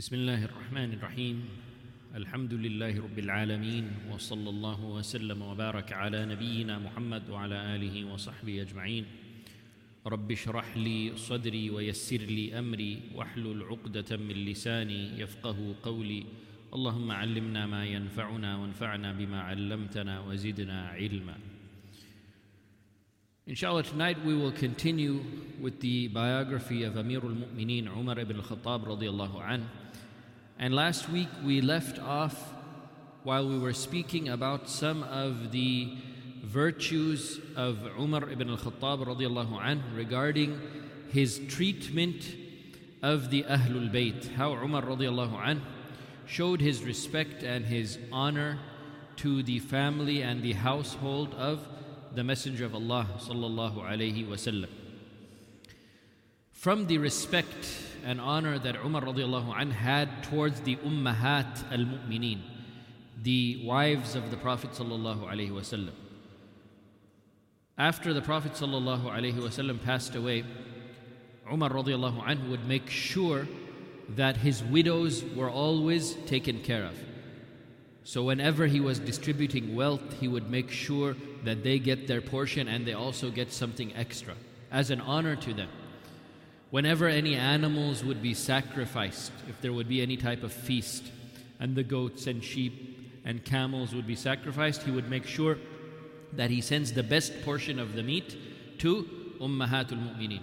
بسم الله الرحمن الرحيم. الحمد لله رب العالمين وصلى الله وسلم وبارك على نبينا محمد وعلى آله وصحبه أجمعين. رب اشرح لي صدري ويسر لي أمري واحلل عقدة من لساني يفقه قولي. اللهم علمنا ما ينفعنا وانفعنا بما علمتنا وزدنا علما. Inshallah, tonight we will continue with the biography of Amir al Mu'mineen Umar ibn al Khattab radiallahu anh. And last week we left off while we were speaking about some of the virtues of Umar ibn al Khattab radiallahu anh regarding his treatment of the Ahlul Bayt. How Umar showed his respect and his honor to the family and the household of the Messenger of Allah sallallahu alaihi wasallam. From the respect and honor that Umar radiallahu anh had towards the ummahat al-mu'mineen, the wives of the Prophet sallallahu alaihi wasallam. After the Prophet sallallahu alaihi wasallam passed away, Umar radiallahu anh would make sure that his widows were always taken care of. So, whenever he was distributing wealth, he would make sure that they get their portion and they also get something extra as an honor to them. Whenever any animals would be sacrificed, if there would be any type of feast, and the goats and sheep and camels would be sacrificed, he would make sure that he sends the best portion of the meat to Ummahatul Mu'mineen,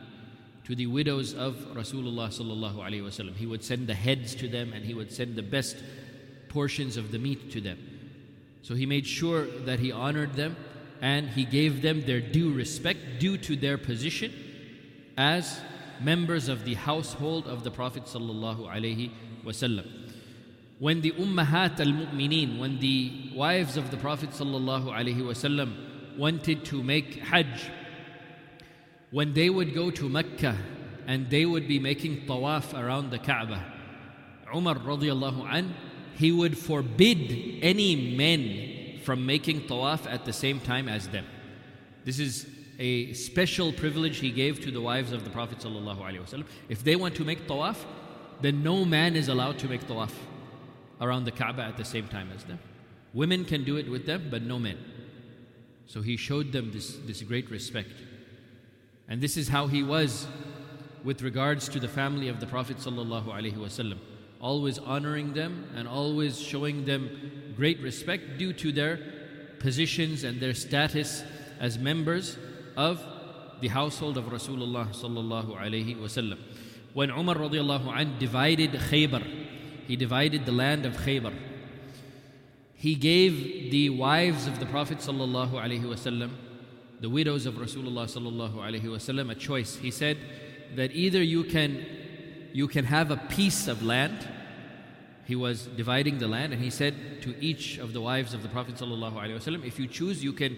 to the widows of Rasulullah sallallahu alaihi wasallam. He would send the heads to them and he would send the best portions of the meat to them. So he made sure that he honored them and he gave them their due respect due to their position as members of the household of the Prophet sallallahu alaihi wasallam. When the ummahat al-mu'mineen, when the wives of the Prophet sallallahu alaihi wasallam wanted to make hajj, when they would go to Mecca and they would be making tawaf around the Kaaba, Umar radiallahu an, he would forbid any men from making tawaf at the same time as them. This is a special privilege he gave to the wives of the Prophet ﷺ. If they want to make tawaf, then no man is allowed to make tawaf around the Kaaba at the same time as them. Women can do it with them, but no men. So he showed them this, this great respect. And this is how he was with regards to the family of the Prophet ﷺ. Always honoring them and always showing them great respect due to their positions and their status as members of the household of Rasulullah sallallahu alaihi wasallam. When Umar radiallahu anh divided Khaybar, he divided the land of Khaybar. He gave the wives of the Prophet sallallahu alaihi wasallam, the widows of Rasulullah sallallahu alaihi wasallam, a choice. He said that either you can you can have a piece of land. He was dividing the land, and he said to each of the wives of the Prophet sallallahu alaihi wasallam, if you choose, you can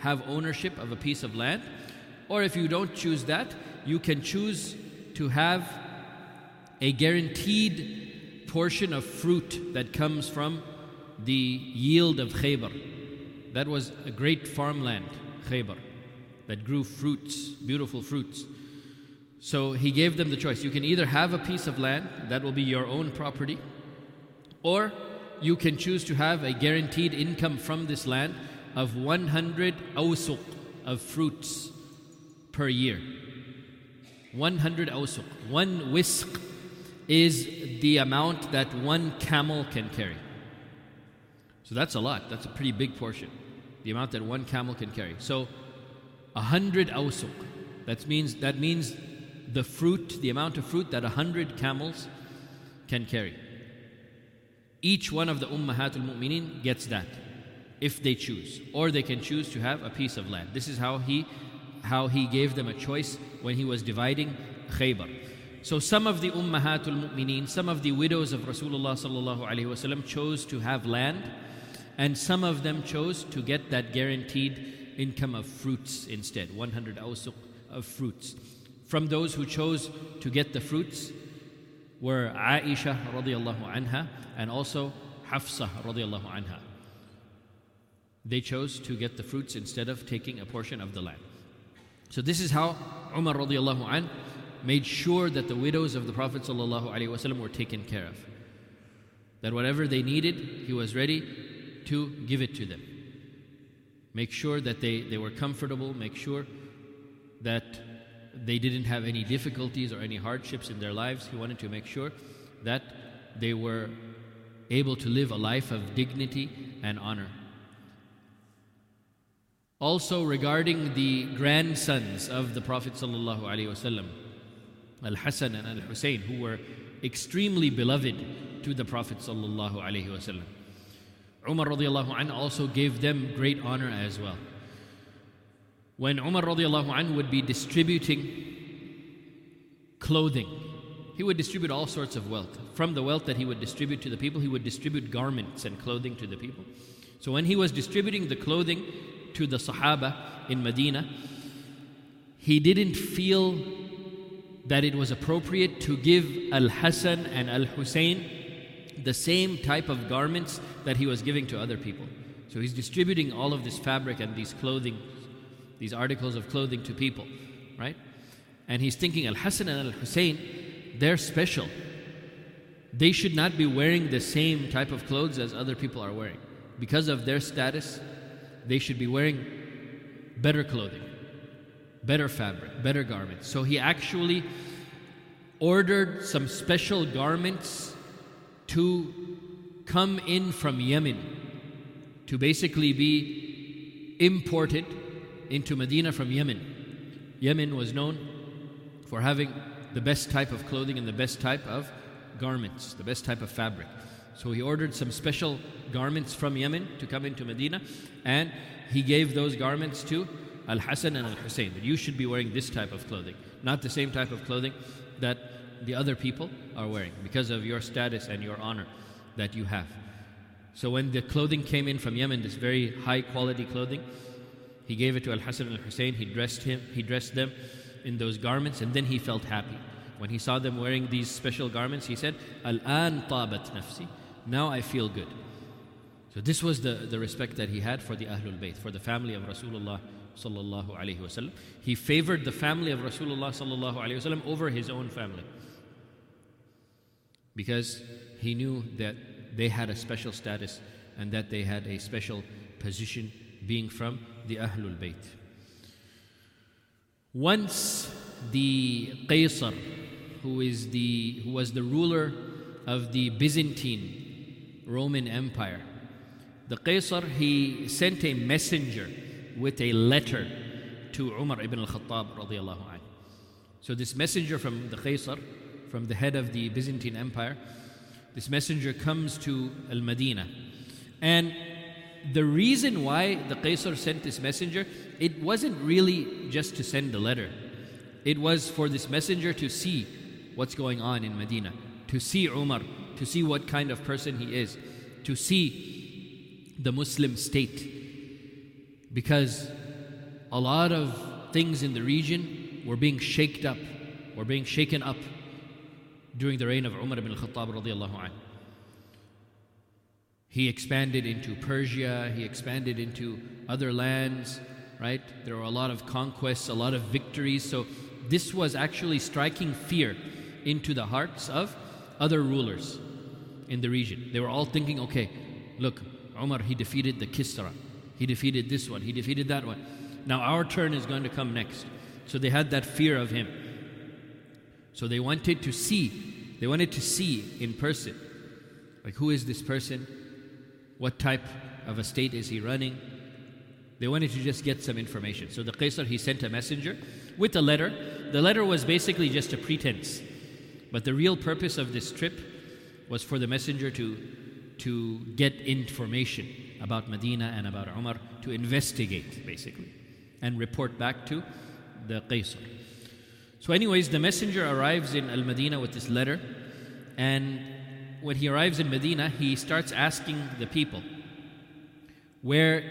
have ownership of a piece of land. Or if you don't choose that, you can choose to have a guaranteed portion of fruit that comes from the yield of Khaybar. That was a great farmland, Khaybar, that grew fruits, beautiful fruits. So he gave them the choice. You can either have a piece of land that will be your own property, or you can choose to have a guaranteed income from this land of 100 awsuq of fruits per year. 100 awsuq. One wisq is the amount that one camel can carry. So that's a lot. That's a pretty big portion. The amount that one camel can carry. So 100 awsuq. That means that means the fruit, the amount of fruit that 100 camels can carry. Each one of the ummahatul mu'minin gets that if they choose or they can choose to have a piece of land. This is how he how he gave them a choice when he was dividing khaybar. So some of the ummahatul mu'mineen some of the widows of rasulullah sallallahu alaihi wasallam chose to have land and some of them chose to get that guaranteed income of fruits instead 100 awsuq of fruits. From those who chose to get the fruits were Aisha radiallahu anha and also Hafsa radiallahu anha they chose to get the fruits instead of taking a portion of the land. So this is how Umar radiallahu an made sure that the widows of the Prophet sallallahu alaihi wasallam were taken care of. That whatever they needed, he was ready to give it to them. Make sure that they, they were comfortable, make sure that they didn't have any difficulties or any hardships in their lives. He wanted to make sure that they were able to live a life of dignity and honor. Also, regarding the grandsons of the Prophet ﷺ, Al Hassan and Al Hussein, who were extremely beloved to the Prophet. ﷺ. Umar radiallahu also gave them great honor as well. When Umar radiallahu would be distributing clothing, he would distribute all sorts of wealth. From the wealth that he would distribute to the people, he would distribute garments and clothing to the people. So when he was distributing the clothing to the Sahaba in Medina, he didn't feel that it was appropriate to give Al Hassan and Al Hussein the same type of garments that he was giving to other people. So he's distributing all of this fabric and these clothing, these articles of clothing to people, right? And he's thinking Al Hassan and Al Hussein, they're special. They should not be wearing the same type of clothes as other people are wearing. Because of their status, they should be wearing better clothing, better fabric, better garments. So he actually ordered some special garments to come in from Yemen to basically be imported into Medina from Yemen. Yemen was known for having the best type of clothing and the best type of garments, the best type of fabric. So he ordered some special garments from Yemen to come into Medina, and he gave those garments to Al Hassan and Al Hussein that you should be wearing this type of clothing, not the same type of clothing that the other people are wearing because of your status and your honor that you have. So when the clothing came in from Yemen, this very high quality clothing, he gave it to Al Hassan and Al Hussein. He dressed him, he dressed them in those garments, and then he felt happy. When he saw them wearing these special garments, he said, Al-an tabat nafsi. Now I feel good. So this was the, the respect that he had for the Ahlul Bayt, for the family of Rasulullah sallallahu alaihi wasallam. He favored the family of Rasulullah sallallahu alaihi wasallam over his own family. Because he knew that they had a special status and that they had a special position being from the Ahlul Bayt. Once the Qaisar, who, is the, who was the ruler of the Byzantine Roman Empire. The Qaisar, he sent a messenger with a letter to Umar ibn al-Khattab radiallahu anhu. So this messenger from the Qaisar, from the head of the Byzantine Empire, this messenger comes to Al-Madinah. And the reason why the Qaisar sent this messenger, it wasn't really just to send the letter. It was for this messenger to see what's going on in Medina to see Umar, to see what kind of person he is, to see the Muslim state. Because a lot of things in the region were being shaked up, were being shaken up during the reign of Umar ibn al-Khattab radiallahu anhu. He expanded into Persia, he expanded into other lands, right? There were a lot of conquests, a lot of victories. So this was actually striking fear into the hearts of other rulers in the region. They were all thinking, okay, look, Umar, he defeated the Kisra. He defeated this one. He defeated that one. Now our turn is going to come next. So they had that fear of him. So they wanted to see, they wanted to see in person. Like, who is this person? What type of a state is he running? They wanted to just get some information. So the Qaisar, he sent a messenger with a letter. The letter was basically just a pretense. But the real purpose of this trip was for the messenger to, to get information about Medina and about Umar, to investigate basically, and report back to the Qaisar. So, anyways, the messenger arrives in Al Medina with this letter, and when he arrives in Medina, he starts asking the people, Where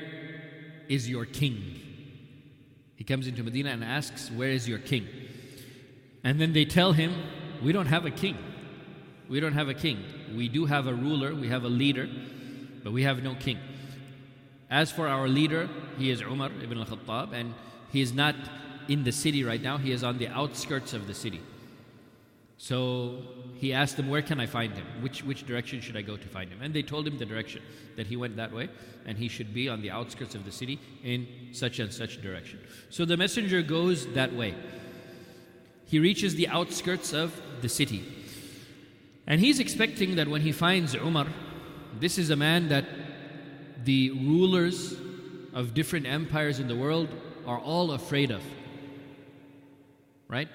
is your king? He comes into Medina and asks, Where is your king? And then they tell him, We don't have a king. We don't have a king. We do have a ruler, we have a leader, but we have no king. As for our leader, he is Umar ibn al Khattab, and he is not in the city right now, he is on the outskirts of the city. So he asked them, Where can I find him? Which, which direction should I go to find him? And they told him the direction, that he went that way, and he should be on the outskirts of the city in such and such direction. So the messenger goes that way. He reaches the outskirts of the city. And he's expecting that when he finds Umar, this is a man that the rulers of different empires in the world are all afraid of. Right?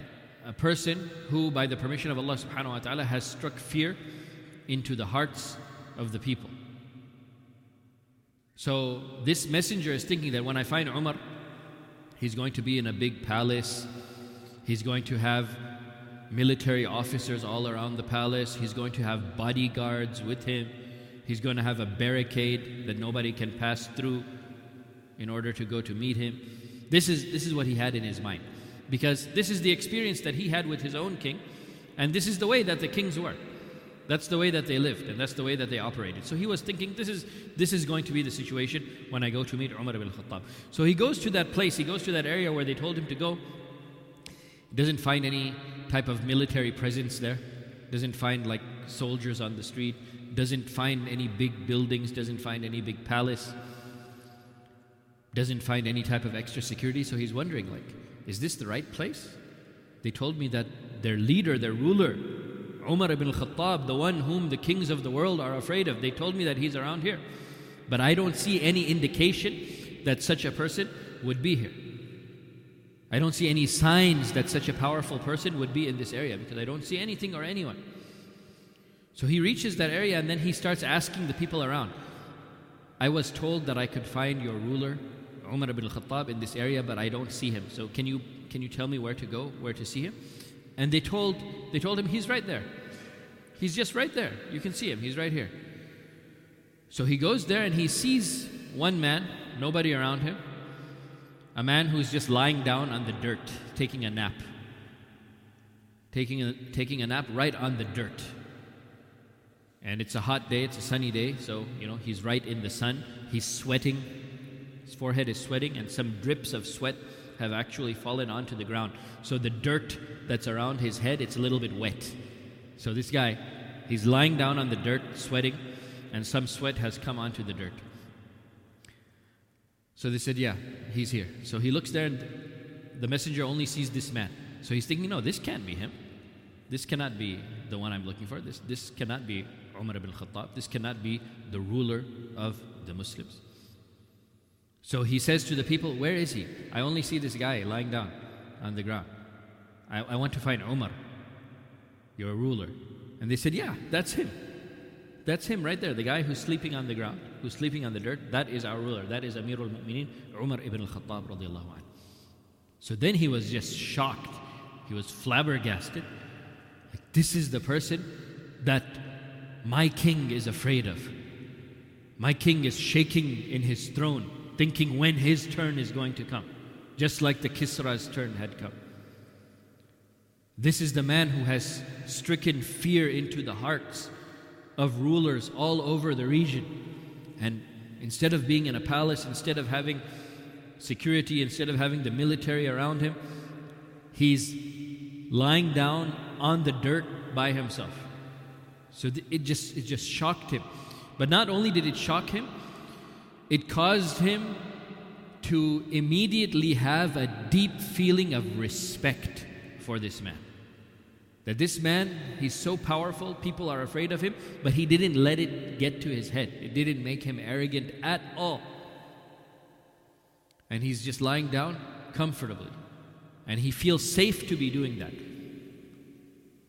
a person who, by the permission of Allah subhanahu wa ta'ala, has struck fear into the hearts of the people. So, this messenger is thinking that when I find Umar, he's going to be in a big palace, he's going to have military officers all around the palace, he's going to have bodyguards with him, he's going to have a barricade that nobody can pass through in order to go to meet him. This is, this is what he had in his mind because this is the experience that he had with his own king, and this is the way that the kings were. That's the way that they lived, and that's the way that they operated. So he was thinking, this is, this is going to be the situation when I go to meet Umar ibn Khattab. So he goes to that place, he goes to that area where they told him to go. He doesn't find any type of military presence there, doesn't find like soldiers on the street, doesn't find any big buildings, doesn't find any big palace, doesn't find any type of extra security. So he's wondering, like, is this the right place? They told me that their leader, their ruler, Umar ibn Khattab, the one whom the kings of the world are afraid of, they told me that he's around here. But I don't see any indication that such a person would be here. I don't see any signs that such a powerful person would be in this area because I don't see anything or anyone. So he reaches that area and then he starts asking the people around. I was told that I could find your ruler Umar ibn Khattab in this area, but I don't see him. So can you, can you tell me where to go, where to see him? And they told, they told him, he's right there. He's just right there. You can see him. He's right here. So he goes there and he sees one man, nobody around him, a man who's just lying down on the dirt, taking a nap. Taking a, taking a nap right on the dirt. And it's a hot day, it's a sunny day, so, you know, he's right in the sun. He's sweating his forehead is sweating, and some drips of sweat have actually fallen onto the ground. So the dirt that's around his head, it's a little bit wet. So this guy, he's lying down on the dirt, sweating, and some sweat has come onto the dirt. So they said, Yeah, he's here. So he looks there, and the messenger only sees this man. So he's thinking, No, this can't be him. This cannot be the one I'm looking for. This, this cannot be Umar ibn Khattab. This cannot be the ruler of the Muslims. So he says to the people, Where is he? I only see this guy lying down on the ground. I, I want to find Umar, your ruler. And they said, Yeah, that's him. That's him right there, the guy who's sleeping on the ground, who's sleeping on the dirt. That is our ruler. That is Amirul Mu'mineen, Umar ibn radiallahu anh. So then he was just shocked. He was flabbergasted. Like, this is the person that my king is afraid of. My king is shaking in his throne thinking when his turn is going to come, just like the Kisra's turn had come. This is the man who has stricken fear into the hearts of rulers all over the region. And instead of being in a palace, instead of having security, instead of having the military around him, he's lying down on the dirt by himself. So it just, it just shocked him. But not only did it shock him, it caused him to immediately have a deep feeling of respect for this man. That this man, he's so powerful, people are afraid of him, but he didn't let it get to his head. It didn't make him arrogant at all. And he's just lying down comfortably. And he feels safe to be doing that.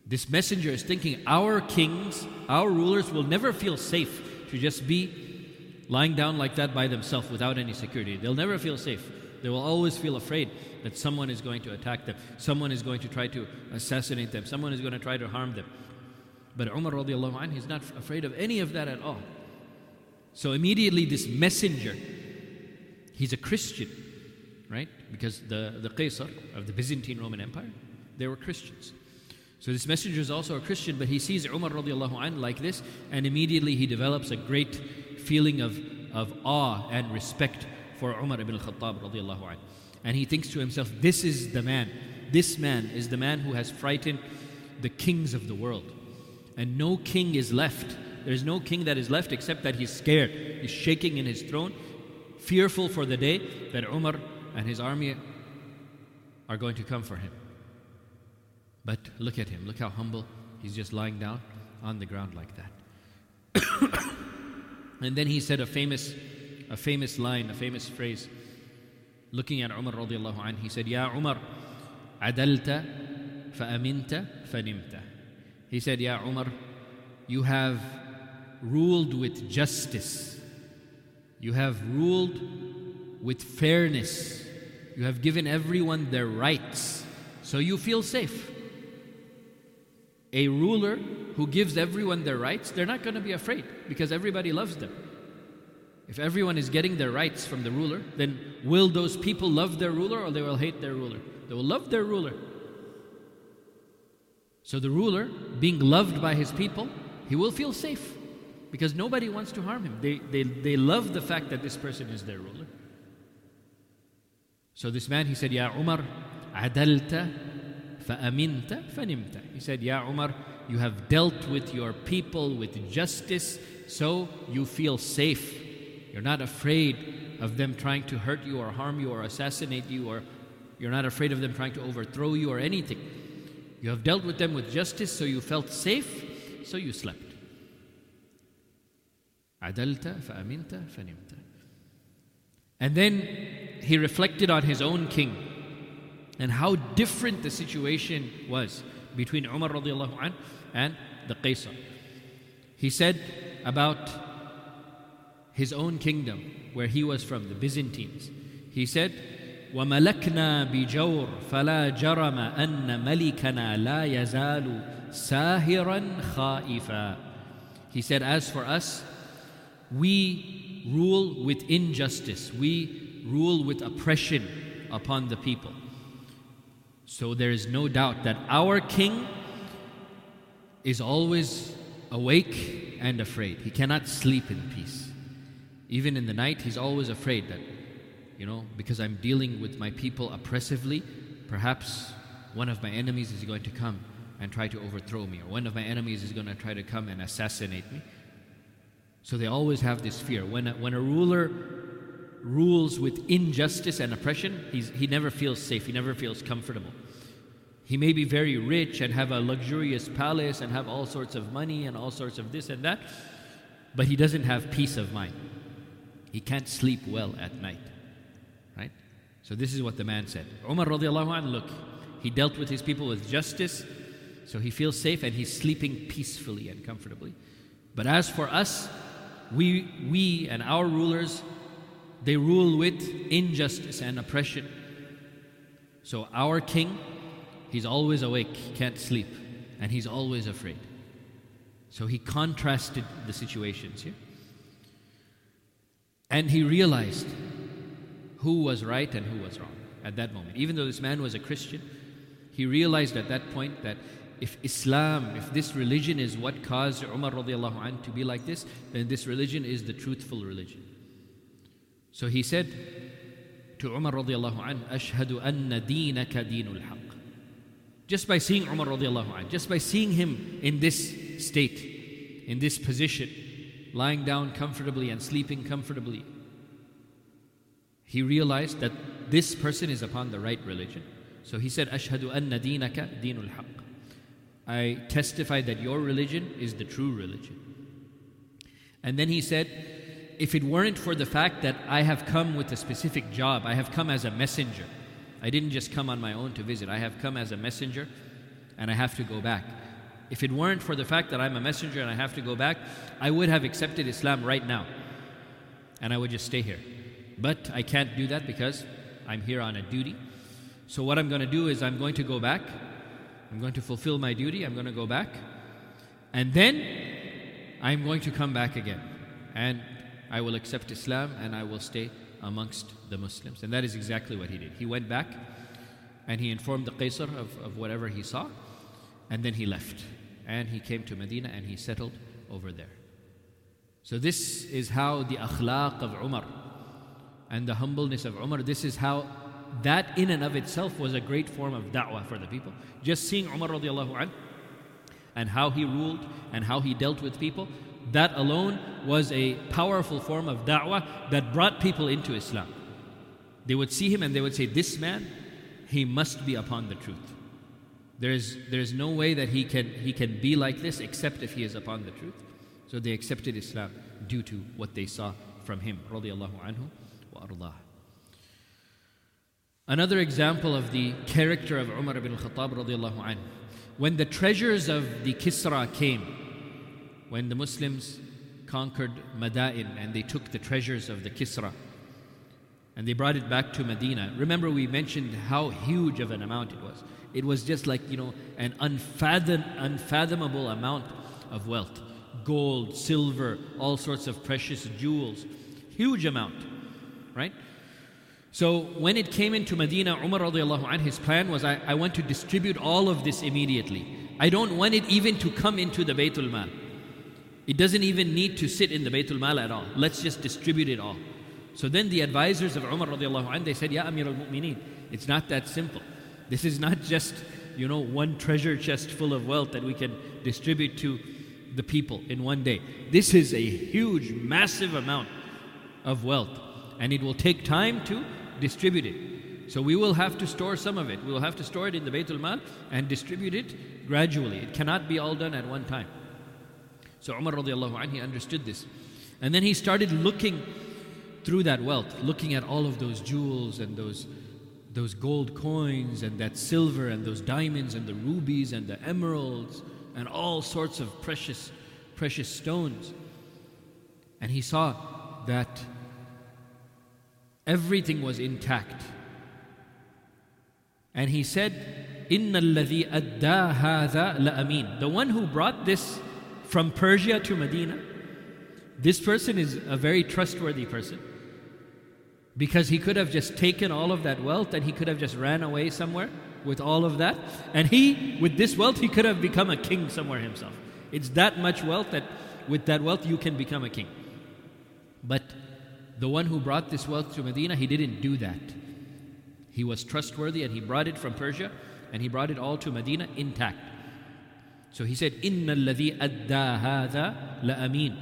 This messenger is thinking our kings, our rulers will never feel safe to just be lying down like that by themselves without any security. They'll never feel safe. They will always feel afraid that someone is going to attack them, someone is going to try to assassinate them, someone is going to try to harm them. But Umar radiallahu anh, he's not afraid of any of that at all. So immediately this messenger, he's a Christian, right? Because the, the Qaisar of the Byzantine Roman Empire, they were Christians. So this messenger is also a Christian, but he sees Umar radiallahu anh like this, and immediately he develops a great feeling of, of awe and respect for Umar ibn al-Khattab radiallahu anh. And he thinks to himself, this is the man. This man is the man who has frightened the kings of the world. And no king is left. There's no king that is left except that he's scared. He's shaking in his throne, fearful for the day that Umar and his army are going to come for him. But look at him. Look how humble. He's just lying down on the ground like that. and then he said a famous, a famous line, a famous phrase. Looking at Umar radiallahu anh, he said, Ya Umar, adalta fa'aminta fanimta. He said, Ya Umar, you have ruled with justice. You have ruled with fairness. You have given everyone their rights. So you feel safe. A ruler who gives everyone their rights, they're not going to be afraid because everybody loves them. If everyone is getting their rights from the ruler, then will those people love their ruler or they will hate their ruler? They will love their ruler. So the ruler, being loved by his people, he will feel safe because nobody wants to harm him. They, they, they love the fact that this person is their ruler. So this man, he said, Ya Umar, adalta fa'aminta fanimta. He said, Ya Umar, you have dealt with your people with justice, so you feel safe. You're not afraid of them trying to hurt you or harm you or assassinate you, or you're not afraid of them trying to overthrow you or anything. You have dealt with them with justice, so you felt safe, so you slept. عدلت فأمنت فنمت. And then he reflected on his own king and how different the situation was between Umar radiallahu anh and the Qaisar. He said about his own kingdom, where he was from, the Byzantines. He said, وملكنا بجور فلا جرم أن ملكنا لا يزال ساهرا خائفا He said, as for us, we rule with injustice. We rule with oppression upon the people. So there is no doubt that our king is always awake and afraid. He cannot sleep in peace. Even in the night, he's always afraid that, you know, because I'm dealing with my people oppressively, perhaps one of my enemies is going to come and try to overthrow me, or one of my enemies is going to try to come and assassinate me. So they always have this fear. When a, when a ruler rules with injustice and oppression, he's, he never feels safe, he never feels comfortable. He may be very rich and have a luxurious palace and have all sorts of money and all sorts of this and that, but he doesn't have peace of mind. He can't sleep well at night. Right? So this is what the man said. Umar radiallahu anh, look, he dealt with his people with justice, so he feels safe and he's sleeping peacefully and comfortably. But as for us, we, we and our rulers, they rule with injustice and oppression. So our king, he's always awake, can't sleep, and he's always afraid. So he contrasted the situations here. And he realized who was right and who was wrong at that moment. Even though this man was a Christian, he realized at that point that if Islam, if this religion is what caused Umar to be like this, then this religion is the truthful religion. So he said to Umar Ashhadu anna deenaka deenul haq. Just by seeing Umar just by seeing him in this state, in this position, lying down comfortably and sleeping comfortably, he realized that this person is upon the right religion. So he said, Ashhadu anna deenaka deenul haq. I testify that your religion is the true religion. And then he said, if it weren't for the fact that I have come with a specific job, I have come as a messenger. I didn't just come on my own to visit, I have come as a messenger and I have to go back. If it weren't for the fact that I'm a messenger and I have to go back, I would have accepted Islam right now and I would just stay here. But I can't do that because I'm here on a duty. So, what I'm going to do is I'm going to go back I'm going to fulfill my duty, I'm going to go back, and then I'm going to come back again. And I will accept Islam and I will stay amongst the Muslims. And that is exactly what he did. He went back and he informed the Qaisar of, of whatever he saw, and then he left. And he came to Medina and he settled over there. So, this is how the akhlaq of Umar and the humbleness of Umar, this is how that in and of itself was a great form of da'wah for the people. Just seeing Umar radiallahu anh and how he ruled and how he dealt with people, that alone was a powerful form of da'wah that brought people into Islam. They would see him and they would say, This man, he must be upon the truth. There's, there's no way that he can, he can be like this except if he is upon the truth. So they accepted Islam due to what they saw from him. Anhu wa. Another example of the character of Umar ibn radiallahu anhu. When the treasures of the Kisra came, when the Muslims conquered Madain and they took the treasures of the Kisra and they brought it back to Medina. Remember we mentioned how huge of an amount it was. It was just like, you know, an unfathom, unfathomable amount of wealth. Gold, silver, all sorts of precious jewels. Huge amount, right? So when it came into Medina, Umar radiallahu anh, his plan was I, I want to distribute all of this immediately. I don't want it even to come into the Baytul Mal. It doesn't even need to sit in the Baytul Mal at all. Let's just distribute it all. So then the advisors of Umar radiallahu anh, they said, Ya Amir al-Mu'mineen, it's not that simple. This is not just, you know, one treasure chest full of wealth that we can distribute to the people in one day. This is a huge, massive amount of wealth. And it will take time to distribute it. So we will have to store some of it. We will have to store it in the Baytul Mal and distribute it gradually. It cannot be all done at one time. So Umar radiallahu anhu, he understood this. And then he started looking through that wealth, looking at all of those jewels and those, those gold coins and that silver and those diamonds and the rubies and the emeralds and all sorts of precious, precious stones. And he saw that Everything was intact. And he said, Inna alladhi adda hadha la amin. The one who brought this from Persia to Medina, this person is a very trustworthy person. Because he could have just taken all of that wealth and he could have just ran away somewhere with all of that. And he, with this wealth, he could have become a king somewhere himself. It's that much wealth that with that wealth you can become a king. But the one who brought this wealth to Medina, he didn't do that. He was trustworthy and he brought it from Persia and he brought it all to Medina intact. So he said, Inna alladhi adda hadha la amin.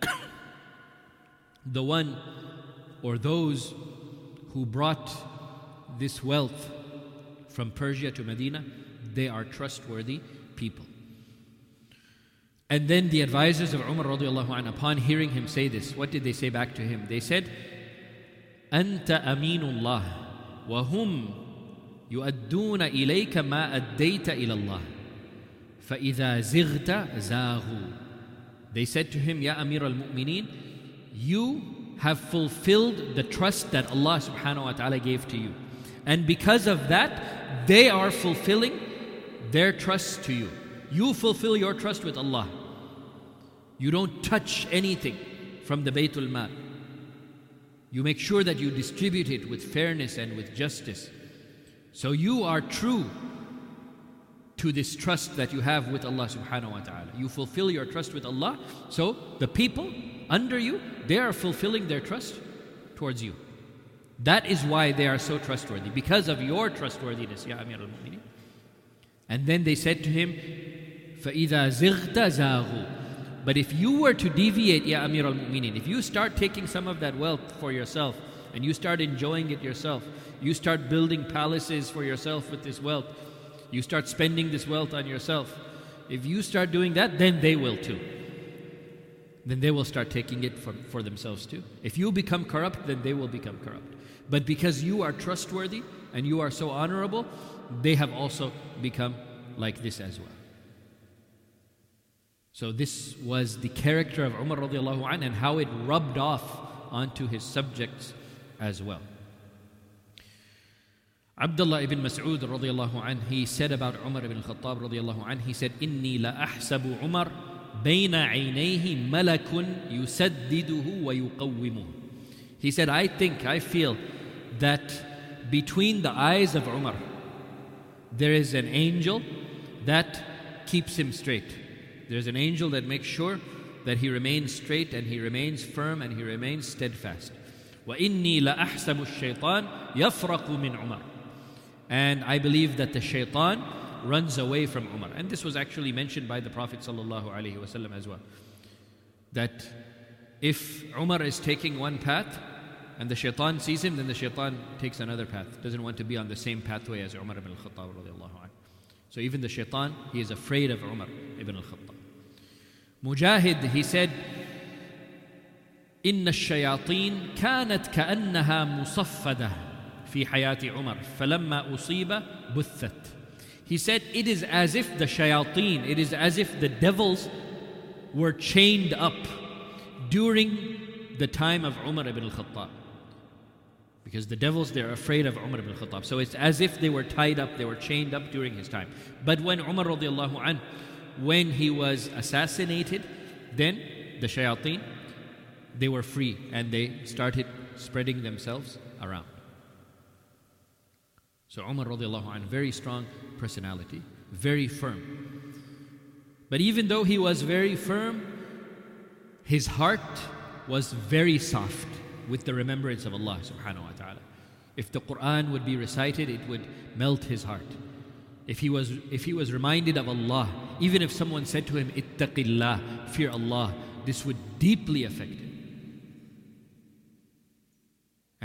The one or those who brought this wealth from Persia to Medina, they are trustworthy people. And then the advisors of Umar radiallahu anh, upon hearing him say this, what did they say back to him? They said, أنت أمين الله وهم يؤدون إليك ما أديت إلى الله فإذا زغت زاغوا They said to him, Ya Amir al-Mu'mineen, you have fulfilled the trust that Allah subhanahu wa ta'ala gave to you. And because of that, they are fulfilling their trust to you. You fulfill your trust with Allah. You don't touch anything from the Baytul Mal. You make sure that you distribute it with fairness and with justice. So you are true to this trust that you have with Allah subhanahu wa ta'ala. You fulfill your trust with Allah. So the people under you, they are fulfilling their trust towards you. That is why they are so trustworthy, because of your trustworthiness, Ya Amir al Mu'mineen. And then they said to him, فَإِذَا زِغْتَ زَاغُوا But if you were to deviate, Ya Amir al-Mu'minin, if you start taking some of that wealth for yourself and you start enjoying it yourself, you start building palaces for yourself with this wealth, you start spending this wealth on yourself, if you start doing that, then they will too. Then they will start taking it for, for themselves too. If you become corrupt, then they will become corrupt. But because you are trustworthy and you are so honorable, they have also become like this as well. So this was the character of Umar radiallahu anh and how it rubbed off onto his subjects as well. Abdullah ibn Mas'ud radiallahu anh, he said about Umar ibn Khattab radiallahu anh, he said, إني لأحسب عمر بين عينيه ملك يسدده ويقومه. He said, I think, I feel that between the eyes of Umar, there is an angel that keeps him straight. There's an angel that makes sure that he remains straight and he remains firm and he remains steadfast. وإني لأحسب الشيطان يفرق من عمر. And I believe that the shaitan runs away from Umar. And this was actually mentioned by the Prophet ﷺ as well. That if Umar is taking one path and the shaitan sees him, then the shaitan takes another path. Doesn't want to be on the same pathway as Umar ibn al-Khattab So even the shaitan, he is afraid of Umar ibn al-Khattab. Mujahid, he said, إن الشياطين كانت كأنها مصفدة في حياة عمر فلما أصيب بثت he said, It is as if the shayateen, it is as if the devils were chained up during the time of Umar ibn al-Khattab. Because the devils, they're afraid of Umar ibn al-Khattab. So it's as if they were tied up, they were chained up during his time. But when Umar anh, when he was assassinated, then the shayateen, they were free and they started spreading themselves around. So Umar radiallahu anh, very strong personality, very firm. But even though he was very firm, his heart was very soft with the remembrance of Allah subhanahu wa ta'ala. If the Quran would be recited, it would melt his heart. If he was if he was reminded of Allah, even if someone said to him, Ittaqillah, fear Allah, this would deeply affect him.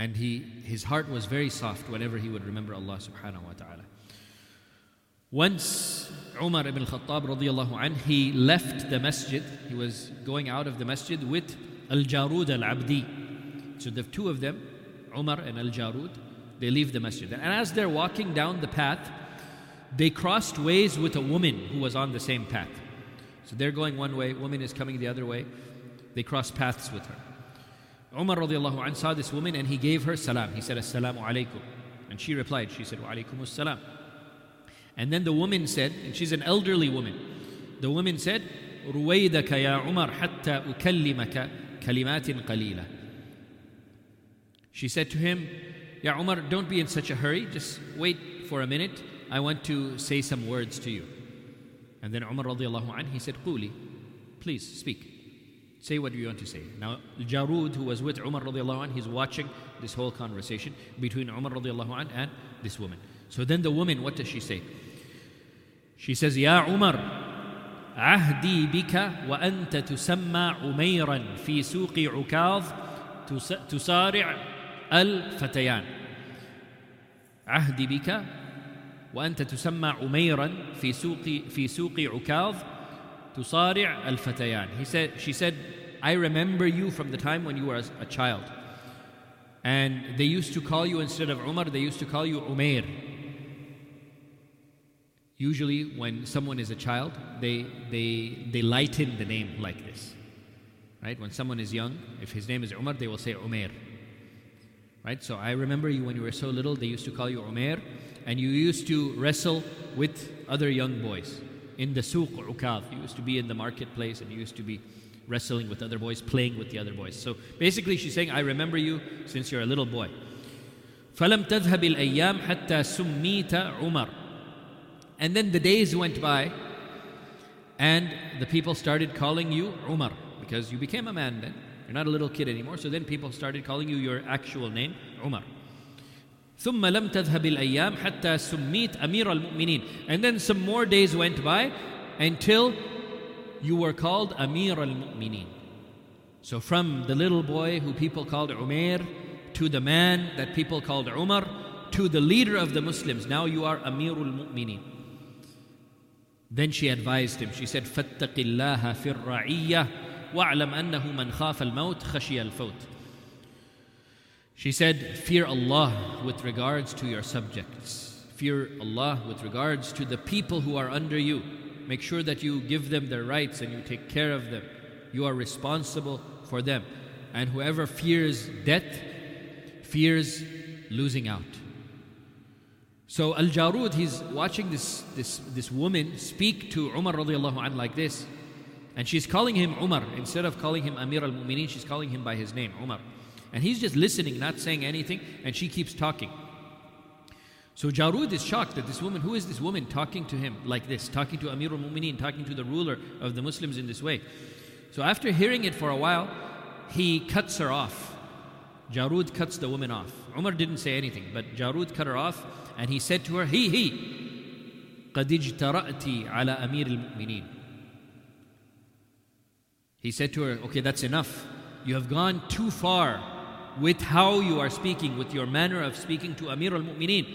And he his heart was very soft whenever he would remember Allah subhanahu wa ta'ala. Once Umar ibn Khattab radiallahu anh, he left the masjid. He was going out of the masjid with Al-Jarud al-Abdi. So the two of them, Umar and Al-Jarud, they leave the masjid. And as they're walking down the path, they crossed ways with a woman who was on the same path. So they're going one way, woman is coming the other way. They cross paths with her. Umar radiallahu anh saw this woman and he gave her salam. He said, Assalamu alaikum. And she replied, she said, Wa alaikum salam. And then the woman said, and she's an elderly woman, the woman said, رويدك يا عمر حتى أكلمك كلمات قليلة. She said to him, Ya Umar, don't be in such a hurry, just wait for a minute. I want to say some words to you. And then Umar radiallahu anh, he said, Quli, please speak. Say what you want to say. Now, Jarud, who was with Umar radiallahu anh, he's watching this whole conversation between Umar radiallahu anh and this woman. So then the woman, what does she say? She says, Ya Umar, عهدي بك وأنت تسمى عميرا في سوق عكاظ تصارع الفتيان عهدي بك وأنت تسمى عميرا في سوق في سوق عكاظ tusari' al-fatayan. He said, she said, I remember you from the time when you were a child. And they used to call you, instead of Umar, they used to call you Umair. Usually, when someone is a child, they, they, they lighten the name like this. Right? When someone is young, if his name is Umar, they will say Umair. Right? So I remember you when you were so little, they used to call you Umair, and you used to wrestle with other young boys in the suq Ukaz. He used to be in the marketplace and he used to be wrestling with other boys, playing with the other boys. So basically, she's saying, I remember you since you're a little boy. فلم تذهب الأيام حتى سميت عمر. And then the days went by, and the people started calling you Umar because you became a man then. You're not a little kid anymore. So then people started calling you your actual name, Umar. ثم لم تذهب الأيام حتى سميت أمير المؤمنين and then some more days went by until you were called Amir al-Mu'minin so from the little boy who people called Umair to the man that people called Umar to the leader of the Muslims now you are Amir al-Mu'minin then she advised him she said فاتق الله في الرعية واعلم أنه من خاف الموت خشي الفوت She said, Fear Allah with regards to your subjects. Fear Allah with regards to the people who are under you. Make sure that you give them their rights and you take care of them. You are responsible for them. And whoever fears death fears losing out. So Al Jarud, he's watching this, this, this woman speak to Umar radiallahu anh like this. And she's calling him Umar. Instead of calling him Amir al Mu'mineen, she's calling him by his name, Umar. And he's just listening, not saying anything, and she keeps talking. So Jarud is shocked that this woman, who is this woman talking to him like this, talking to Amir al-Mu'mineen, talking to the ruler of the Muslims in this way. So after hearing it for a while, he cuts her off. Jarud cuts the woman off. Umar didn't say anything, but Jarud cut her off and he said to her, He, he, قد اجترأت على أمير المؤمنين He said to her, Okay, that's enough. You have gone too far with how you are speaking, with your manner of speaking to Amir al Mu'mineen.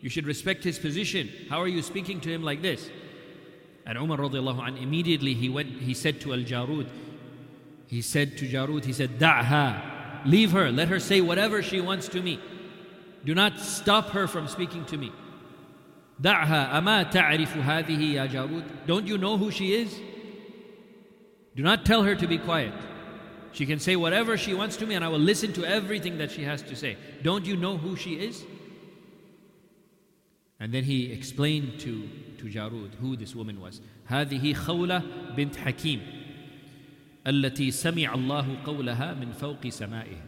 You should respect his position. How are you speaking to him like this? And Umar radiallahu anh, immediately he went, he said to Al Jarud, he said to Jarud, he said, Da'ha, leave her, let her say whatever she wants to me. Do not stop her from speaking to me. دعها أما تعرف هذه يا جارود Don't you know who she is? Do not tell her to be quiet. She can say whatever she wants to me and I will listen to everything that she has to say. Don't you know who she is? And then he explained to, to Jarud who this woman was. هذه خولة بنت حكيم التي سمع الله قولها من فوق سمائه.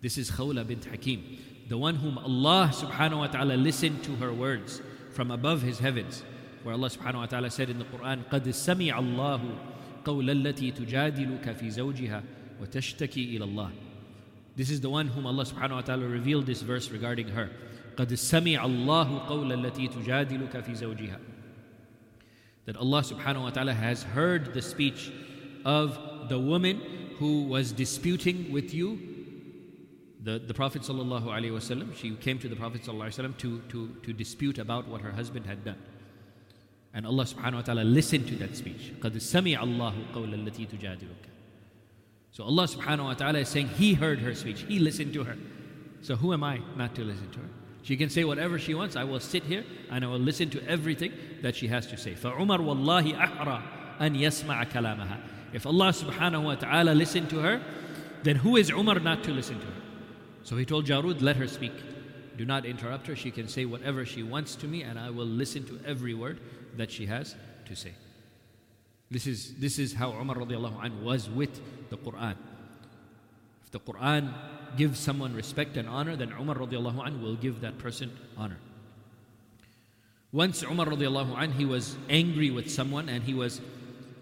This is Khawla bint Hakim, the one whom Allah subhanahu wa ta'ala listened to her words from above his heavens. Where Allah subhanahu wa ta'ala said in the Quran, قَدْ سَمِعَ اللَّهُ قول التي تجادلك في زوجها وتشتكي إلى الله This is the one whom Allah subhanahu wa ta'ala revealed this verse regarding her قد سمع الله قول التي تجادلك في زوجها That Allah subhanahu wa ta'ala has heard the speech of the woman who was disputing with you the, the Prophet sallallahu alaihi wasallam she came to the Prophet sallallahu alaihi wasallam to, to, to dispute about what her husband had done and Allah subhanahu wa ta'ala listened to that speech. قَدْ سَمِعَ اللَّهُ قَوْلَ الَّتِي تُجَادِلُكَ So Allah subhanahu wa ta'ala is saying He heard her speech. He listened to her. So who am I not to listen to her? She can say whatever she wants. I will sit here and I will listen to everything that she has to say. فَعُمَرْ وَاللَّهِ أَحْرَى أَنْ يَسْمَعَ كَلَامَهَا If Allah subhanahu wa ta'ala listened to her, then who is Umar not to listen to her? So he told Jarud, let her speak. Do not interrupt her. She can say whatever she wants to me and I will listen to every word that she has to say. This is, this is how Umar radiallahu anh was with the Quran. If the Quran gives someone respect and honor, then Umar radiallahu anh will give that person honor. Once Umar radiallahu anh, he was angry with someone and he was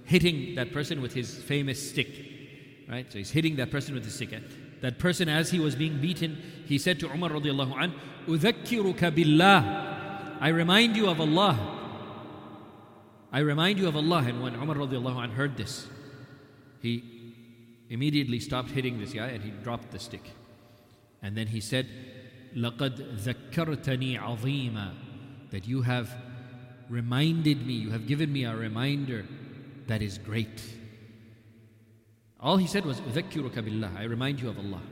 hitting that person with his famous stick. Right? So he's hitting that person with his stick. That person, as he was being beaten, he said to Umar radiallahu anh, أذكرك billah. I remind you of Allah. I remind you of Allah. And when Umar radiallahu anh heard this, he immediately stopped hitting this guy and he dropped the stick. And then he said, لَقَدْ ذَكَّرْتَنِي عَظِيمًا That you have reminded me, you have given me a reminder that is great. All he said was, أُذَكِّرُكَ بِاللَّهِ I remind you of Allah.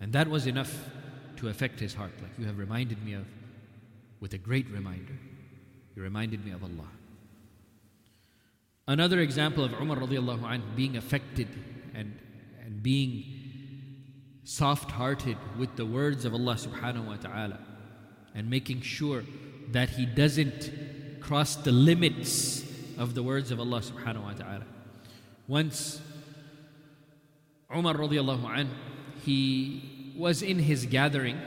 And that was enough to affect his heart. Like you have reminded me of, with a great reminder, you reminded me of Allah. Another example of Umar radiallahu anh being affected and, and being soft hearted with the words of Allah subhanahu wa ta'ala and making sure that he doesn't cross the limits of the words of Allah subhanahu wa ta'ala. Once Umar radiallahu anh, he was in his gathering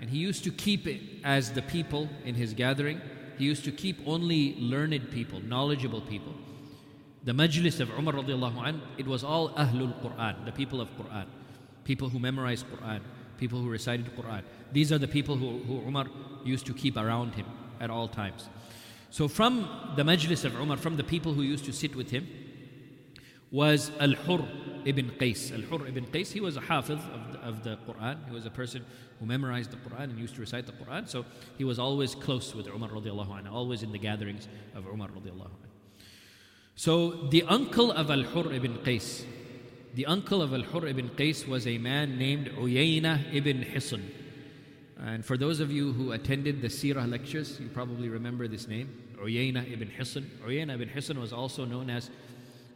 and he used to keep it as the people in his gathering. He used to keep only learned people, knowledgeable people the majlis of Umar radiallahu an, it was all Ahlul Quran, the people of Quran, people who memorized Quran, people who recited Quran. These are the people who, who Umar used to keep around him at all times. So from the majlis of Umar, from the people who used to sit with him, was Al-Hur ibn Qais. Al-Hur ibn Qais, he was a hafiz of the, of the Quran. He was a person who memorized the Quran and used to recite the Quran. So he was always close with Umar anhu, always in the gatherings of Umar anhu. So the uncle of Al-Hur ibn Qais, the uncle of Al-Hur ibn Qais was a man named Uyayna ibn Hisn. And for those of you who attended the Sirah lectures, you probably remember this name, Uyayna ibn Hisn. Uyayna ibn Hisn was also known as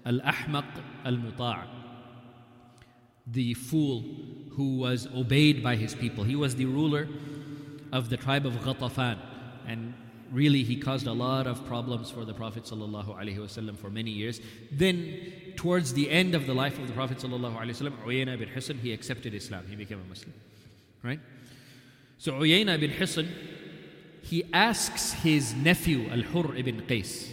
Al-Ahmaq al-Muta' the fool who was obeyed by his people. He was the ruler of the tribe of Ghatafan. And really he caused a lot of problems for the Prophet ﷺ for many years. Then, towards the end of the life of the Prophet ﷺ, Uyayna ibn Hisn, he accepted Islam. He became a Muslim. Right? So Uyayna ibn Hisn, he asks his nephew Al-Hur ibn Qais.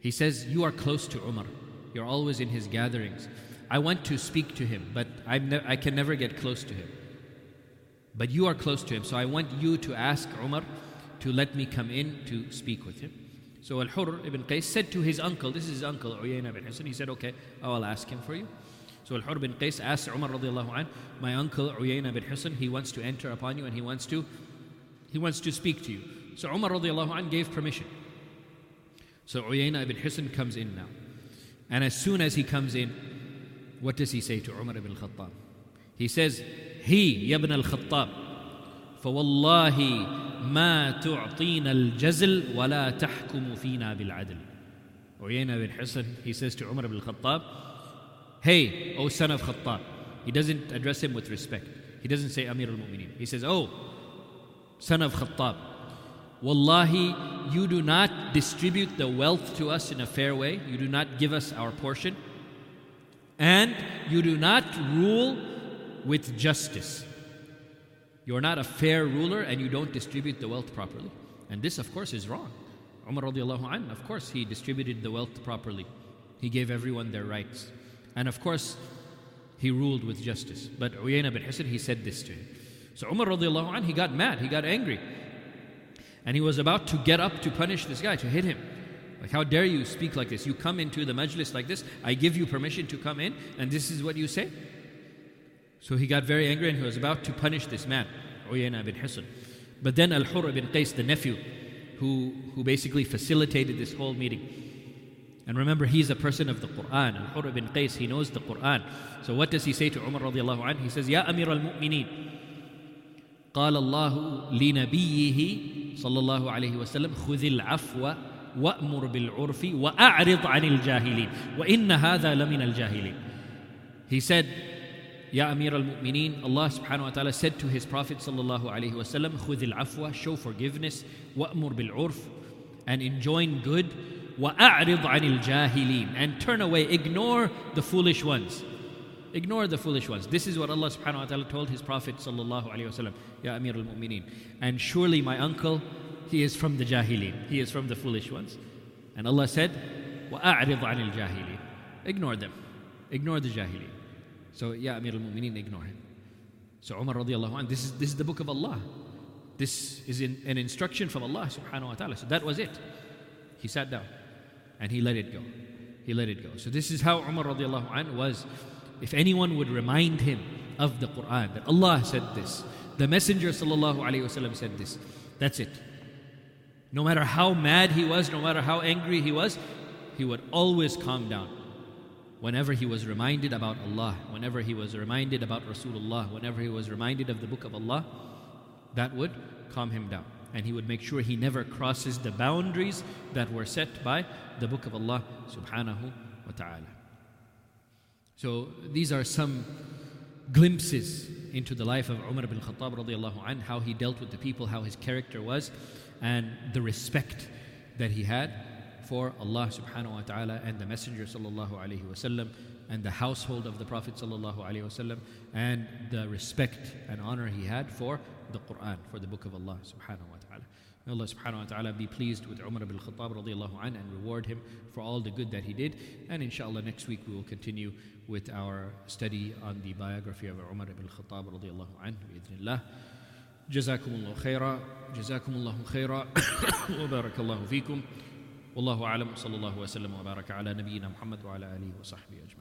He says, You are close to Umar. You're always in his gatherings. I want to speak to him, but ne- I can never get close to him. But you are close to him, so I want you to ask Umar to let me come in to speak with him. So Al Hur ibn Qais said to his uncle, this is his uncle, Uyayna ibn Hisn, he said, Okay, I will ask him for you. So Al Hur ibn Qais asked Umar anh, My uncle Uyayna ibn Hisn, he wants to enter upon you and he wants to he wants to speak to you. So Umar anh gave permission. So Uyayna ibn Hisn comes in now. And as soon as he comes in, what does he say to Umar ibn Khattab? He says, He, ibn al Khattab, فوالله ما تعطينا الجزل ولا تحكم فينا بالعدل Uyayna bin Hisn, he says to Umar ibn Khattab, Hey, O son of Khattab. He doesn't address him with respect. He doesn't say Amir al Mu'mineen. He says, Oh, son of Khattab. Wallahi, you do not distribute the wealth to us in a fair way. You do not give us our portion. And you do not rule with justice. You're not a fair ruler and you don't distribute the wealth properly. And this, of course, is wrong. Umar radiallahu anh, of course, he distributed the wealth properly. He gave everyone their rights. And of course, he ruled with justice. But Uyayna bin Hisn, he said this to him. So Umar radiallahu anh, he got mad, he got angry. And he was about to get up to punish this guy, to hit him. Like, how dare you speak like this? You come into the majlis like this, I give you permission to come in, and this is what you say? So he got very angry and he was about to punish this man, Uyayna bin Hisn. But then Al Hur bin Qais, the nephew, who, who basically facilitated this whole meeting. And remember, he's a person of the Quran. Al Hur bin Qais, he knows the Quran. So what does he say to Umar radiallahu anhu? He says, Ya Amir al Mu'mineen. قال الله لنبيه صلى الله عليه وسلم خذ العفو وأمر بالعرف وأعرض عن الجاهلين وإن هذا لمن الجاهلين He said Ya Amir al-Mu'mineen, Allah subhanahu wa ta'ala said to His Prophet sallallahu alayhi wa sallam, خُذِ الْعَفْوَ Show forgiveness, وَأْمُرْ بِالْعُرْفِ And enjoin good, وَأَعْرِضْ عَنِ الْجَاهِلِينَ And turn away, ignore the foolish ones. Ignore the foolish ones. This is what Allah subhanahu wa ta'ala told His Prophet sallallahu alayhi wa sallam, Ya Amir al-Mu'mineen. And surely my uncle, he is from the Jahilin. He is from the foolish ones. And Allah said, وَأَعْرِضْ عَنِ الْجَاهِلِينَ Ignore them. Ignore the Jahilin. So, yeah, Amir al Mu'mineen, ignore him. So, Umar radiallahu anh, this is, this is the book of Allah. This is in, an instruction from Allah subhanahu wa ta'ala. So, that was it. He sat down and he let it go. He let it go. So, this is how Umar radiallahu anh was. if anyone would remind him of the Quran, that Allah said this, the Messenger wasallam said this, that's it. No matter how mad he was, no matter how angry he was, he would always calm down whenever he was reminded about Allah, whenever he was reminded about Rasulullah, whenever he was reminded of the book of Allah, that would calm him down. And he would make sure he never crosses the boundaries that were set by the book of Allah subhanahu wa ta'ala. So these are some glimpses into the life of Umar ibn Khattab radiallahu anh, how he dealt with the people, how his character was, and the respect that he had for Allah subhanahu wa ta'ala and the Messenger sallallahu alayhi wasallam and the household of the Prophet sallallahu alayhi wasallam and the respect and honor he had for the Quran, for the book of Allah subhanahu wa ta'ala. May Allah subhanahu wa ta'ala be pleased with Umar ibn Khattab radiallahu an and reward him for all the good that he did. And inshallah next week we will continue with our study on the biography of Umar ibn Khattab radiallahu an bi'idhnillah. جزاكم الله خيرا جزاكم الله خيرا وبارك الله فيكم والله اعلم صلى الله وسلم وبارك على نبينا محمد وعلى اله وصحبه اجمعين